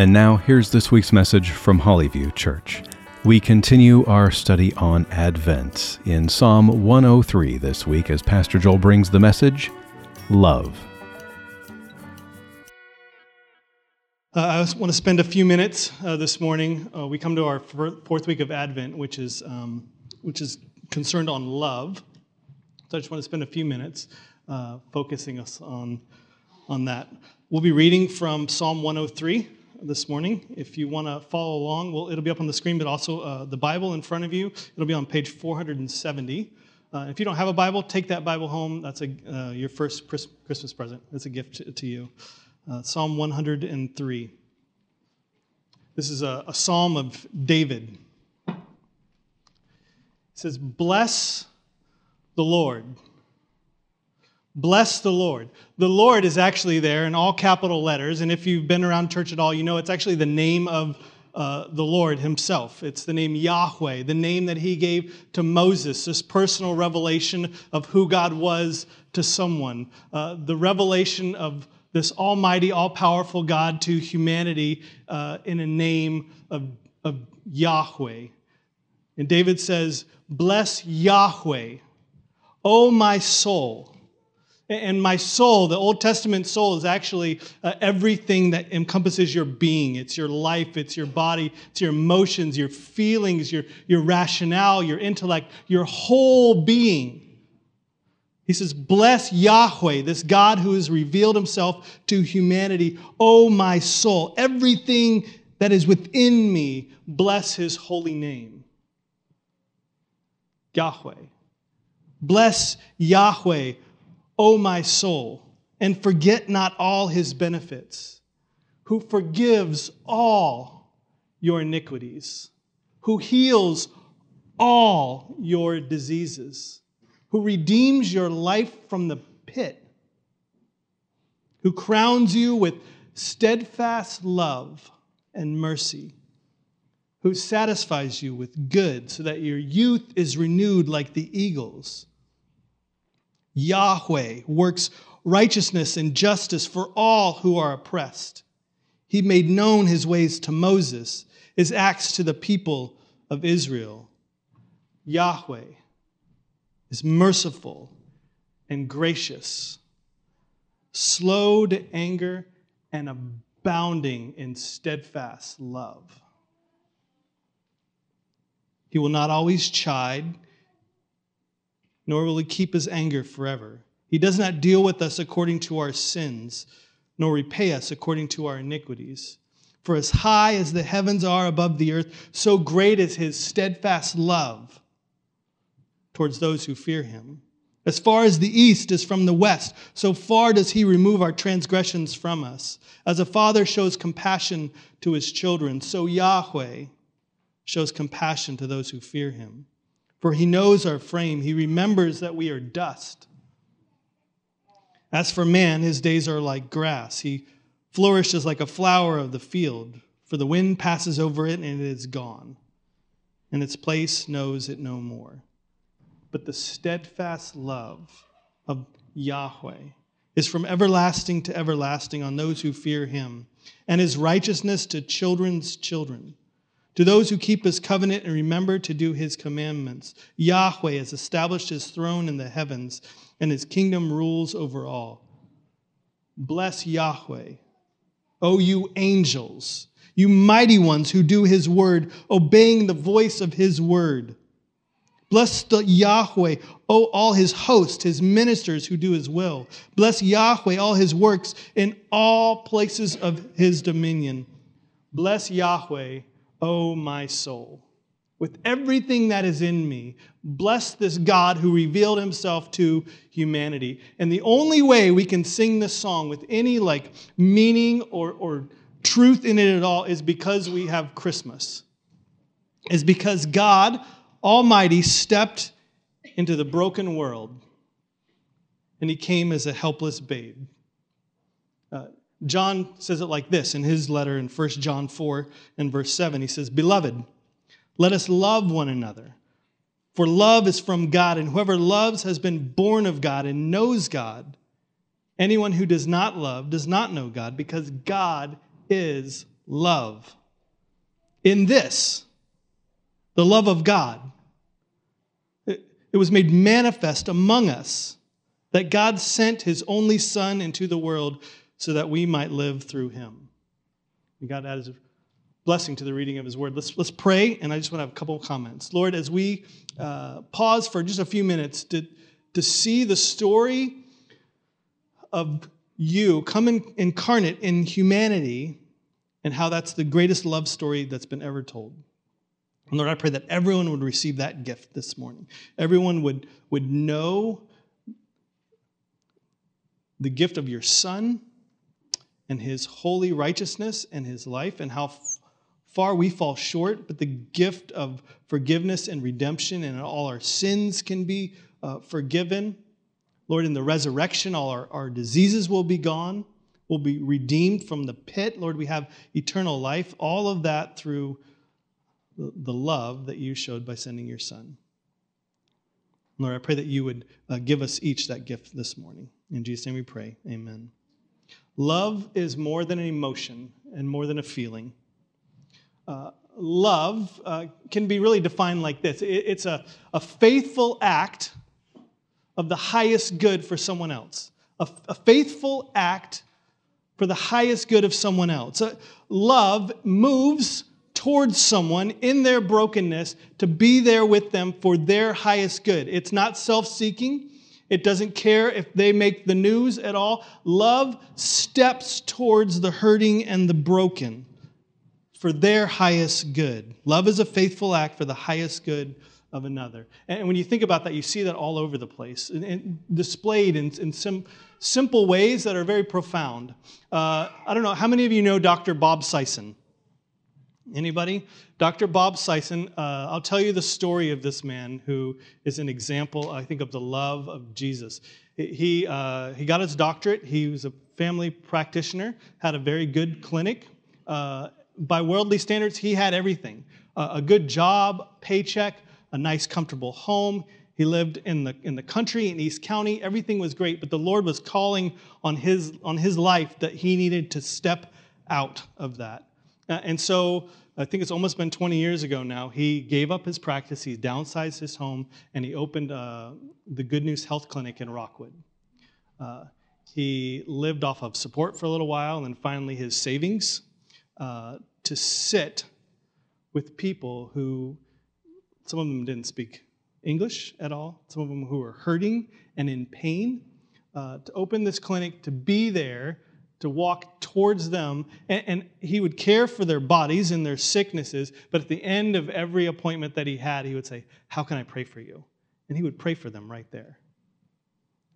And now, here's this week's message from Hollyview Church. We continue our study on Advent in Psalm 103 this week as Pastor Joel brings the message Love. Uh, I just want to spend a few minutes uh, this morning. Uh, we come to our fourth week of Advent, which is, um, which is concerned on love. So I just want to spend a few minutes uh, focusing us on, on that. We'll be reading from Psalm 103 this morning. If you want to follow along, well, it'll be up on the screen, but also uh, the Bible in front of you. It'll be on page 470. Uh, if you don't have a Bible, take that Bible home. That's a, uh, your first Christmas present. It's a gift to, you. Uh, psalm 103. This is a, a psalm of David. It says, Bless the Lord. Bless the Lord. The Lord is actually there in all capital letters, and if you've been around church at all, you know it's actually the name of uh, the Lord Himself. It's the name Yahweh, the name that He gave to Moses, this personal revelation of who God was to someone. Uh, the revelation of this almighty, all powerful God to humanity uh, in a name of, of Yahweh. And David says, Bless Yahweh, O my soul. And my soul, the Old Testament soul, is actually uh, everything that encompasses your being. It's your life, it's your body, it's your emotions, your feelings, your, your rationale, your intellect, your whole being. He says, Bless Yahweh, this God who has revealed himself to humanity. Oh, my soul, everything that is within me, bless his holy name. Yahweh. Bless Yahweh, O my soul, and forget not all his benefits, who forgives all your iniquities, who heals all your diseases, who redeems your life from the pit, who crowns you with steadfast love and mercy who satisfies you with good so that your youth is renewed like the eagles. Yahweh works righteousness and justice for all who are oppressed. He made known his ways to Moses, his acts to the people of Israel. Yahweh is merciful and gracious, slow to anger, and abounding in steadfast love. He will not always chide, nor will he keep his anger forever. He does not deal with us according to our sins, nor repay us according to our iniquities. For as high as the heavens are above the earth, so great is his steadfast love towards those who fear him. As far as the east is from the west, so far does he remove our transgressions from us. As a father shows compassion to his children, so Yahweh shows compassion to those who fear him. For he knows our frame, he remembers that we are dust. As for man, his days are like grass. He flourishes like a flower of the field, for the wind passes over it and it is gone, and its place knows it no more. But the steadfast love of Yahweh is from everlasting to everlasting on those who fear him, and his righteousness to children's children to those who keep his covenant and remember to do his commandments, Yahweh has established his throne in the heavens, and his kingdom rules over all. Bless Yahweh, O you angels, you mighty ones who do his word, obeying the voice of his word. Bless the Yahweh, O all his hosts, his ministers who do his will. Bless Yahweh, all his works in all places of his dominion. Bless Yahweh, O my soul. with everything that is in me, bless this God who revealed himself to humanity. And the only way we can sing this song with any like meaning or, or truth in it at all is because we have Christmas. Is because God Almighty stepped into the broken world and he came as a helpless babe. John says it like this in his letter in 1 John 4 and verse 7. He says, Beloved, let us love one another. For love is from God, and whoever loves has been born of God and knows God. Anyone who does not love does not know God, because God is love. In this, the love of God, it was made manifest among us that God sent his only Son into the world so that we might live through him. And God adds a blessing to the reading of his word. Let's, let's pray, and I just want to have a couple of comments. Lord, as we uh, pause for just a few minutes to, to see the story of you come in, incarnate in humanity and how that's the greatest love story that's been ever told. And Lord, I pray that everyone would receive that gift this morning. Everyone would, would know the gift of your Son and his holy righteousness and his life and how far we fall short, but the gift of forgiveness and redemption, and all our sins can be uh, forgiven. Lord, in the resurrection, all our, our diseases will be gone. We'll be redeemed from the pit. Lord, we have eternal life. All of that through the, the love that you showed by sending your Son. Lord, I pray that you would uh, give us each that gift this morning. In Jesus' name we pray. Amen. Love is more than an emotion and more than a feeling. Uh, love uh, can be really defined like this it, it's a, a faithful act of the highest good for someone else, a, a faithful act for the highest good of someone else. Uh, love moves towards someone in their brokenness to be there with them for their highest good. It's not self seeking. It doesn't care if they make the news at all. Love steps towards the hurting and the broken for their highest good. Love is a faithful act for the highest good of another. And when you think about that, you see that all over the place, and, displayed in, in some simple ways that are very profound. Uh, I don't know, how many of you know Dr. Bob Sison? Anybody? Dr. Bob Sison, uh, I'll tell you the story of this man who is an example, I think, of the love of Jesus. He, uh, he got his doctorate. He was a family practitioner, had a very good clinic. Uh, by worldly standards, he had everything a good job, paycheck, a nice, comfortable home. He lived in the, in the country in East County. Everything was great, but the Lord was calling on his, on his life that he needed to step out of that. Uh, and so I think it's almost been 20 years ago now. He gave up his practice, he downsized his home, and he opened uh, the Good News Health Clinic in Rockwood. Uh, he lived off of support for a little while, and then finally his savings uh, to sit with people who, some of them didn't speak English at all, some of them who were hurting and in pain, uh, to open this clinic, to be there, to walk towards them. And, and, he would care for their bodies and their sicknesses, but at the end of every appointment that he had, he would say, How can I pray for you? And he would pray for them right there.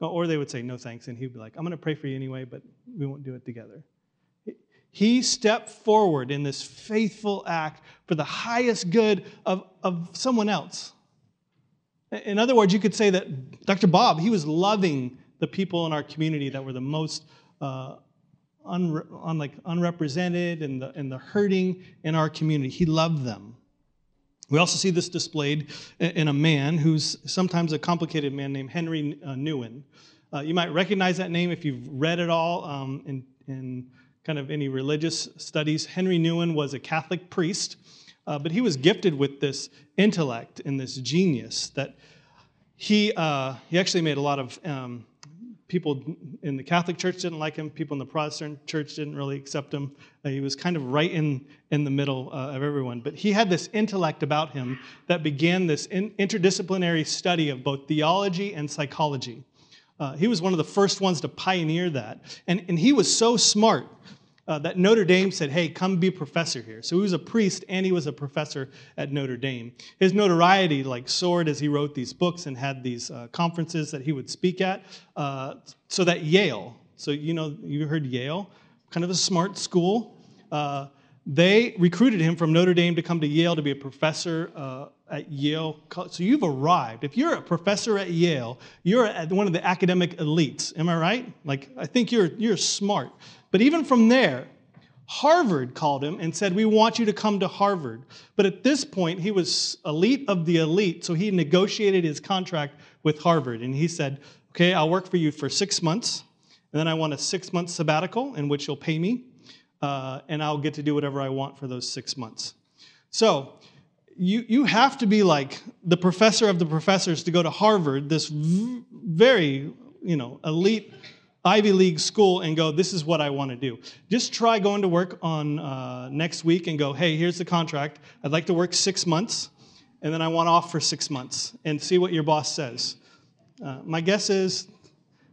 Or they would say, No thanks. And he'd be like, I'm going to pray for you anyway, but we won't do it together. He stepped forward in this faithful act for the highest good of, of someone else. In other words, you could say that Dr. Bob, he was loving the people in our community that were the most uh, un, un, like unrepresented and the, and the hurting in our community. He loved them. We also see this displayed in a man who's sometimes a complicated man named Henry uh, Nouwen. Uh, you might recognize that name if you've read it all um, in, in kind of any religious studies. Henry Nouwen was a Catholic priest, uh, but he was gifted with this intellect and this genius that he, uh, he actually made a lot of um, people in the Catholic Church didn't like him. People in the Protestant Church didn't really accept him. Uh, he was kind of right in, in the middle uh, of everyone. But he had this intellect about him that began this in, interdisciplinary study of both theology and psychology. Uh, he was one of the first ones to pioneer that. And, and he was so smart uh, that Notre Dame said, hey, come be professor here. So he was a priest and he was a professor at Notre Dame. His notoriety like soared as he wrote these books and had these uh, conferences that he would speak at. Uh, so that Yale, so you know, you heard Yale, kind of a smart school. Uh, they recruited him from Notre Dame to come to Yale to be a professor uh, at Yale. So you've arrived. If you're a professor at Yale, you're at one of the academic elites. Am I right? Like, I think you're, you're smart. But even from there, Harvard called him and said, We want you to come to Harvard. But at this point, he was elite of the elite, so he negotiated his contract with Harvard. And he said, Okay, I'll work for you for six months, and then I want a six month sabbatical in which you'll pay me, uh, and I'll get to do whatever I want for those six months. So, you, you have to be like the professor of the professors to go to Harvard, this v- very you know elite Ivy League school and go, this is what I want to do. Just try going to work on uh, next week and go, hey, here's the contract. I'd like to work six months, and then I want off for six months and see what your boss says. Uh, my guess is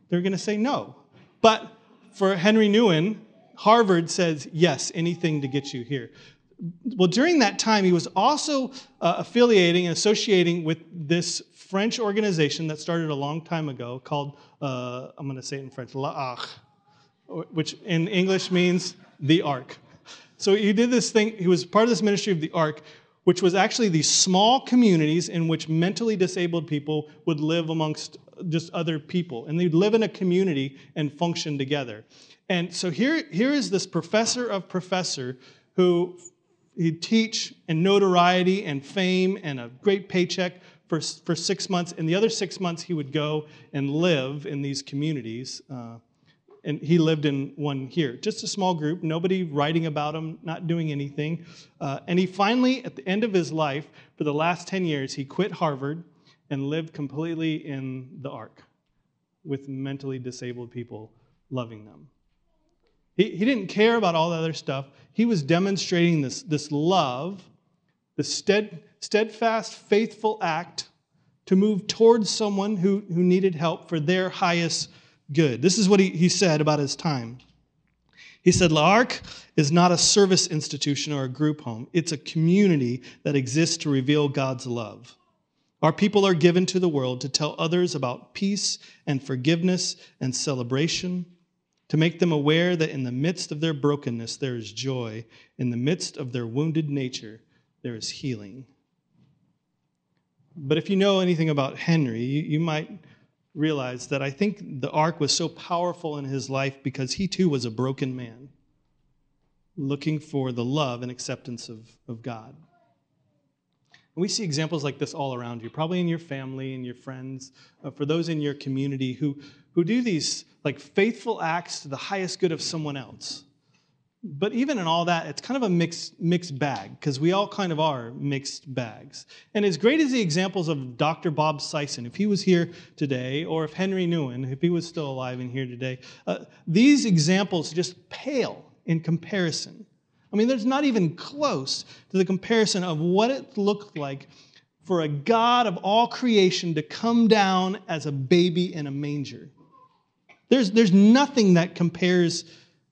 they're going to say no. But for Henry Nouwen, Harvard says yes, anything to get you here. Well, during that time, he was also uh, affiliating and associating with this French organization that started a long time ago called, uh, I'm going to say it in French, L'Arche, which in English means the Ark. So he did this thing, he was part of this ministry of the Ark, which was actually these small communities in which mentally disabled people would live amongst just other people. And they'd live in a community and function together. And so here, here is this professor of professor who he'd teach and notoriety and fame and a great paycheck for, for six months, and the other six months he would go and live in these communities. Uh, and he lived in one here, just a small group, nobody writing about him, not doing anything. Uh, and he finally, at the end of his life, for the last 10 years, he quit Harvard and lived completely in the ark with mentally disabled people loving them. He, he didn't care about all the other stuff. He was demonstrating this, this love, the stead, steadfast, faithful act to move towards someone who, who needed help for their highest good. This is what he, he said about his time. He said, L'Ark is not a service institution or a group home, it's a community that exists to reveal God's love. Our people are given to the world to tell others about peace and forgiveness and celebration, to make them aware that in the midst of their brokenness there is joy, in the midst of their wounded nature there is healing. But if you know anything about Henry, you, you might realize that I think the ark was so powerful in his life because he too was a broken man looking for the love and acceptance of, of God. And we see examples like this all around you, probably in your family and your friends, uh, for those in your community who, who do these like faithful acts to the highest good of someone else. But even in all that, it's kind of a mixed, mixed bag because we all kind of are mixed bags. And as great as the examples of Dr. Bob Sison, if he was here today, or if Henry Nouwen, if he was still alive and here today, uh, these examples just pale in comparison. I mean, there's not even close to the comparison of what it looked like for a God of all creation to come down as a baby in a manger. There's, there's nothing that compares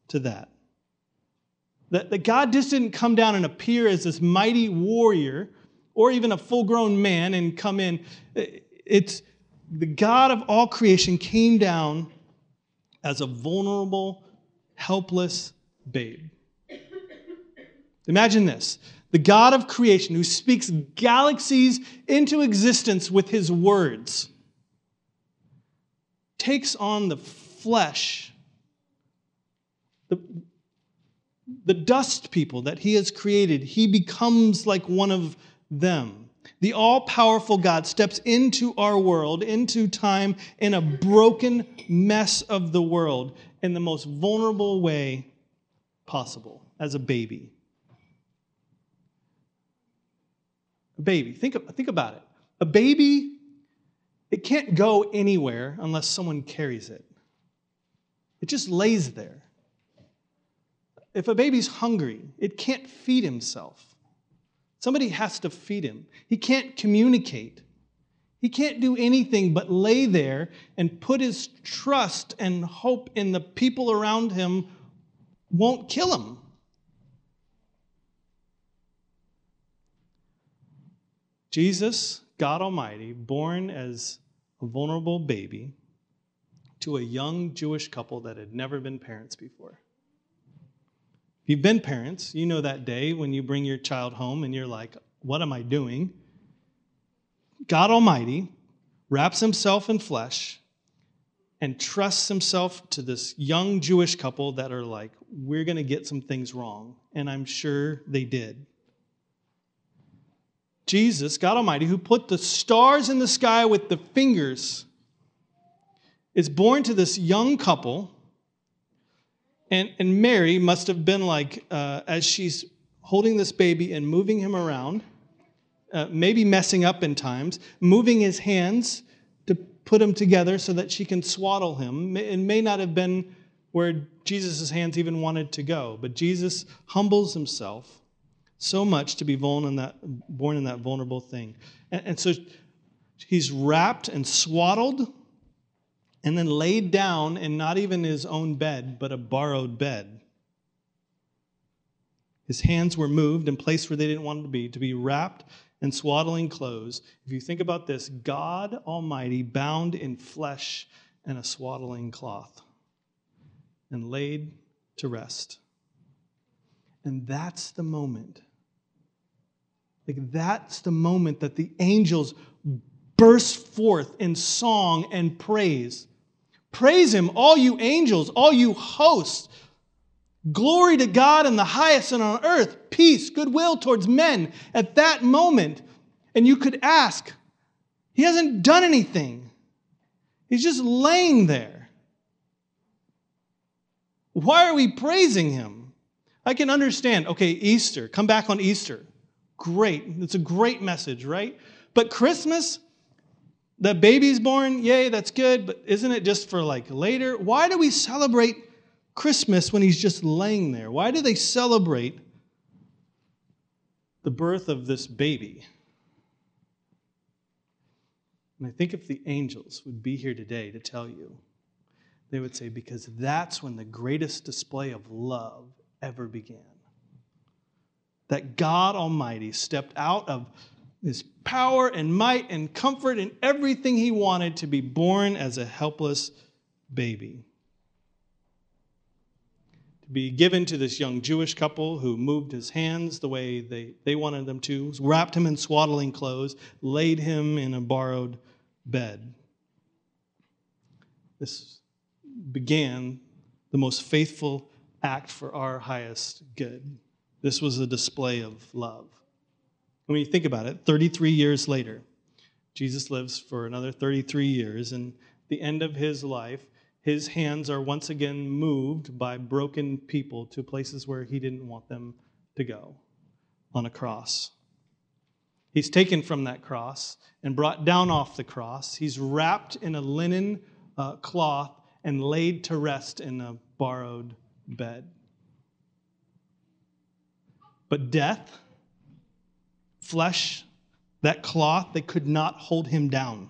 to that. That, that God just didn't come down and appear as this mighty warrior or even a full grown man and come in. It's the God of all creation came down as a vulnerable, helpless babe. Imagine this the God of creation who speaks galaxies into existence with his words takes on the flesh, the, the dust people that he has created, he becomes like one of them. The all powerful God steps into our world, into time, in a broken mess of the world, in the most vulnerable way possible, as a baby. A baby, think, think about it. A baby, it can't go anywhere unless someone carries it, it just lays there if a baby's hungry, it can't feed himself. Somebody has to feed him. He can't communicate. He can't do anything but lay there and put his trust and hope in the people around him won't kill him. Jesus, God Almighty, born as a vulnerable baby to a young Jewish couple that had never been parents before. You've been parents, you know that day when you bring your child home and you're like, What am I doing? God Almighty wraps himself in flesh and trusts himself to this young Jewish couple that are like, We're going to get some things wrong. And I'm sure they did. Jesus, God Almighty, who put the stars in the sky with the fingers, is born to this young couple. And, and Mary must have been like, uh, as she's holding this baby and moving him around, uh, maybe messing up in times, moving his hands to put him together so that she can swaddle him. It may not have been where Jesus' hands even wanted to go, but Jesus humbles himself so much to be born in that, born in that vulnerable thing. And, and so he's wrapped and swaddled and then laid down in not even his own bed, but a borrowed bed. His hands were moved and placed where they didn't want to be, to be wrapped in swaddling clothes. If you think about this, God Almighty bound in flesh and a swaddling cloth and laid to rest. And that's the moment like that's the moment that the angels burst forth in song and praise. Praise him, all you angels, all you hosts. Glory to God in the highest and on earth, peace, goodwill towards men at that moment. And you could ask, he hasn't done anything. He's just laying there. Why are we praising him? I can understand, okay, Easter, come back on Easter. Great. It's a great message, right? But Christmas, the baby's born, yay, that's good, but isn't it just for like later? Why do we celebrate Christmas when he's just laying there? Why do they celebrate the birth of this baby? And I think if the angels would be here today to tell you, they would say, because that's when the greatest display of love ever began that God Almighty stepped out of his power and might and comfort and everything he wanted to be born as a helpless baby. To be given to this young Jewish couple who moved his hands the way they, they wanted them to, wrapped him in swaddling clothes, laid him in a borrowed bed. This began the most faithful act for our highest good. This was a display of love. When you think about it, 33 years later, Jesus lives for another 33 years, and the end of his life, his hands are once again moved by broken people to places where he didn't want them to go on a cross. He's taken from that cross and brought down off the cross. He's wrapped in a linen uh, cloth and laid to rest in a borrowed bed. But death, flesh, that cloth, that could not hold him down.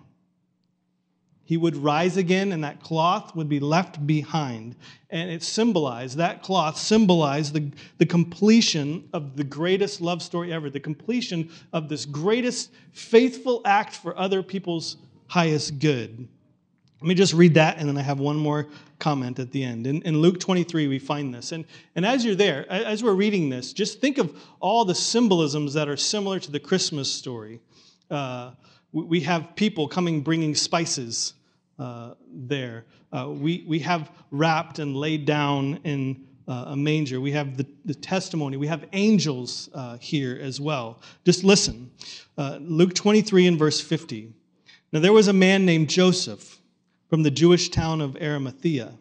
He would rise again, and that cloth would be left behind. And it symbolized, that cloth symbolized the, the completion of the greatest love story ever, the completion of this greatest faithful act for other people's highest good. Let me just read that, and then I have one more comment at the end. In, in, Luke 23, we find this. And, and as you're there, as we're reading this, just think of all the symbolisms that are similar to the Christmas story. Uh, we have people coming bringing spices uh, there. Uh, we, we have wrapped and laid down in uh, a manger. We have the, the testimony. We have angels uh, here as well. Just listen. Uh, Luke 23 and verse 50. Now there was a man named Joseph from the Jewish town of Arimathea.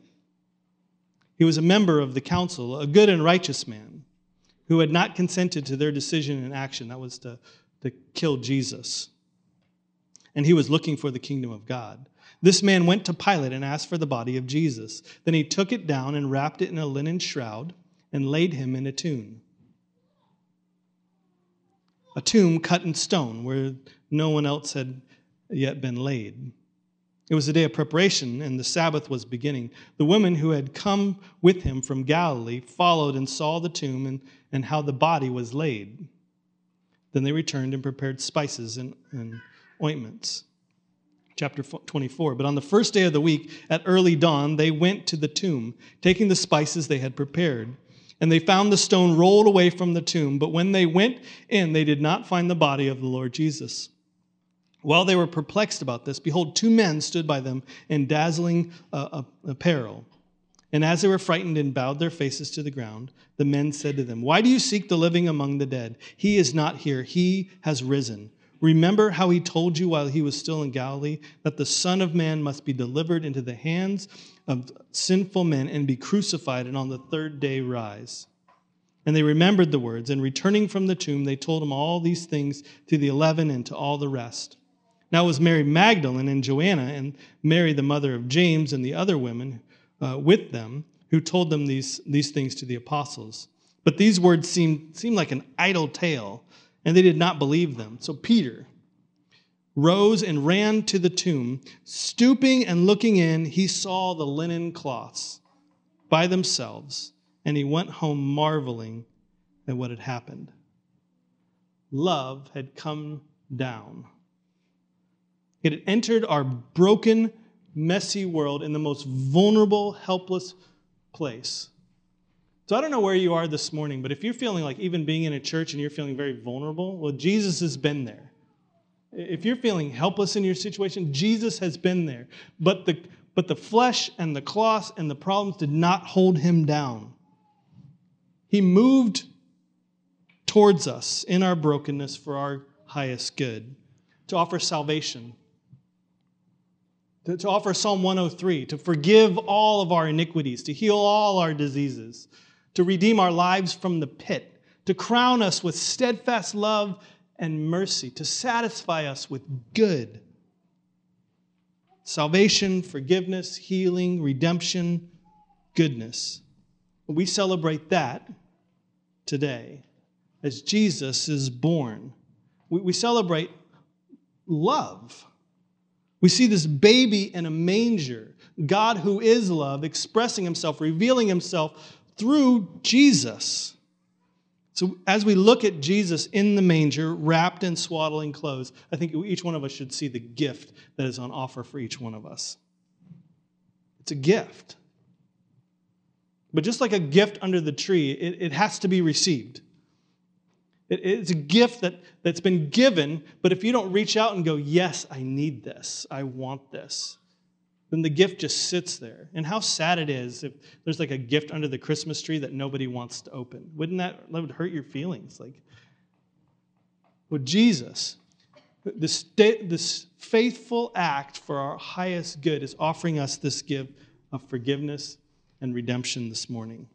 He was a member of the council, a good and righteous man who had not consented to their decision and action. That was to, to kill Jesus. And he was looking for the kingdom of God. This man went to Pilate and asked for the body of Jesus. Then he took it down and wrapped it in a linen shroud and laid him in a tomb. A tomb cut in stone where no one else had yet been laid. It was a day of preparation, and the Sabbath was beginning. The women who had come with him from Galilee followed and saw the tomb and, and how the body was laid. Then they returned and prepared spices and, and ointments. Chapter 24. But on the first day of the week, at early dawn, they went to the tomb, taking the spices they had prepared. And they found the stone rolled away from the tomb. But when they went in, they did not find the body of the Lord Jesus. While they were perplexed about this, behold, two men stood by them in dazzling uh, apparel. And as they were frightened and bowed their faces to the ground, the men said to them, Why do you seek the living among the dead? He is not here, he has risen. Remember how he told you while he was still in Galilee that the Son of Man must be delivered into the hands of sinful men and be crucified, and on the third day rise. And they remembered the words, and returning from the tomb, they told him all these things to the eleven and to all the rest. Now it was Mary Magdalene and Joanna and Mary, the mother of James, and the other women uh, with them who told them these, these things to the apostles. But these words seemed, seemed like an idle tale, and they did not believe them. So Peter rose and ran to the tomb. Stooping and looking in, he saw the linen cloths by themselves, and he went home marveling at what had happened. Love had come down it had entered our broken, messy world in the most vulnerable, helpless place. So I don't know where you are this morning, but if you're feeling like even being in a church and you're feeling very vulnerable, well, Jesus has been there. If you're feeling helpless in your situation, Jesus has been there. But the, but the flesh and the cloth and the problems did not hold him down. He moved towards us in our brokenness for our highest good, to offer salvation, to, offer Psalm 103, to forgive all of our iniquities, to heal all our diseases, to redeem our lives from the pit, to crown us with steadfast love and mercy, to satisfy us with good. Salvation, forgiveness, healing, redemption, goodness. We celebrate that today as Jesus is born. We, we celebrate love we see this baby in a manger, God who is love, expressing himself, revealing himself through Jesus. So, as we look at Jesus in the manger, wrapped in swaddling clothes, I think each one of us should see the gift that is on offer for each one of us. It's a gift. But just like a gift under the tree, it, it has to be received. It's a gift that, that's been given, but if you don't reach out and go, Yes, I need this, I want this, then the gift just sits there. And how sad it is if there's like a gift under the Christmas tree that nobody wants to open. Wouldn't that, that would hurt your feelings? Like, well, Jesus, this, this faithful act for our highest good is offering us this gift of forgiveness and redemption this morning.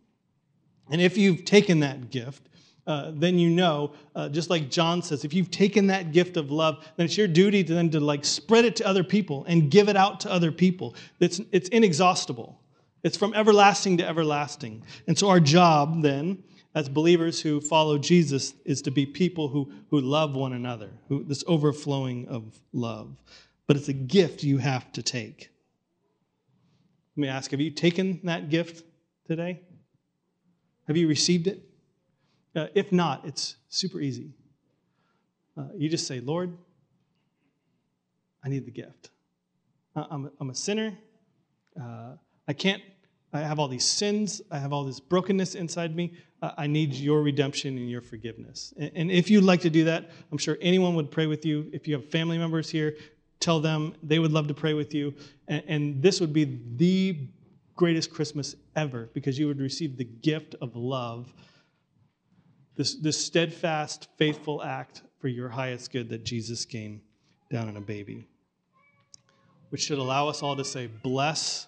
And if you've taken that gift, uh, then you know, uh, just like John says, if you've taken that gift of love, then it's your duty to then to like spread it to other people and give it out to other people. It's, it's inexhaustible. It's from everlasting to everlasting. And so our job then, as believers who follow Jesus, is to be people who, who love one another, who, this overflowing of love. But it's a gift you have to take. Let me ask, have you taken that gift today? Have you received it? Uh, if not, it's super easy. Uh, you just say, Lord, I need the gift. I'm, a, I'm a sinner. Uh, I can't, I have all these sins. I have all this brokenness inside me. Uh, I need your redemption and your forgiveness. And, and if you'd like to do that, I'm sure anyone would pray with you. If you have family members here, tell them they would love to pray with you. And, and this would be the greatest Christmas ever because you would receive the gift of love this, this steadfast, faithful act for your highest good that Jesus came down in a baby, which should allow us all to say, Bless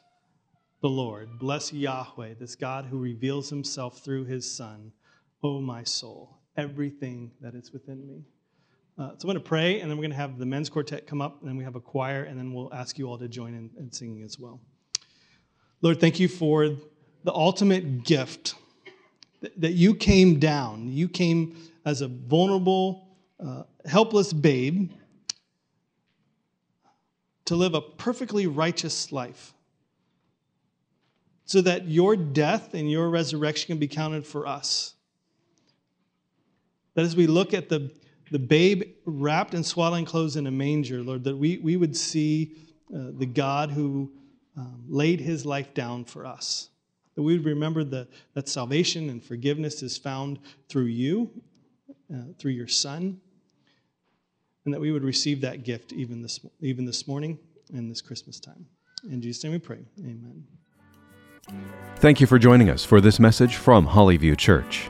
the Lord, bless Yahweh, this God who reveals himself through his Son. O oh, my soul, everything that is within me. Uh, so I'm going to pray, and then we're going to have the men's quartet come up, and then we have a choir, and then we'll ask you all to join in, in singing as well. Lord, thank you for the ultimate gift that you came down. You came as a vulnerable, uh, helpless babe to live a perfectly righteous life so that your death and your resurrection can be counted for us. That as we look at the, the babe wrapped in swaddling clothes in a manger, Lord, that we, we would see uh, the God who um, laid his life down for us. That we would remember the, that salvation and forgiveness is found through you, uh, through your Son, and that we would receive that gift even this, even this morning and this Christmas time. In Jesus' name we pray. Amen. Thank you for joining us for this message from Hollyview Church.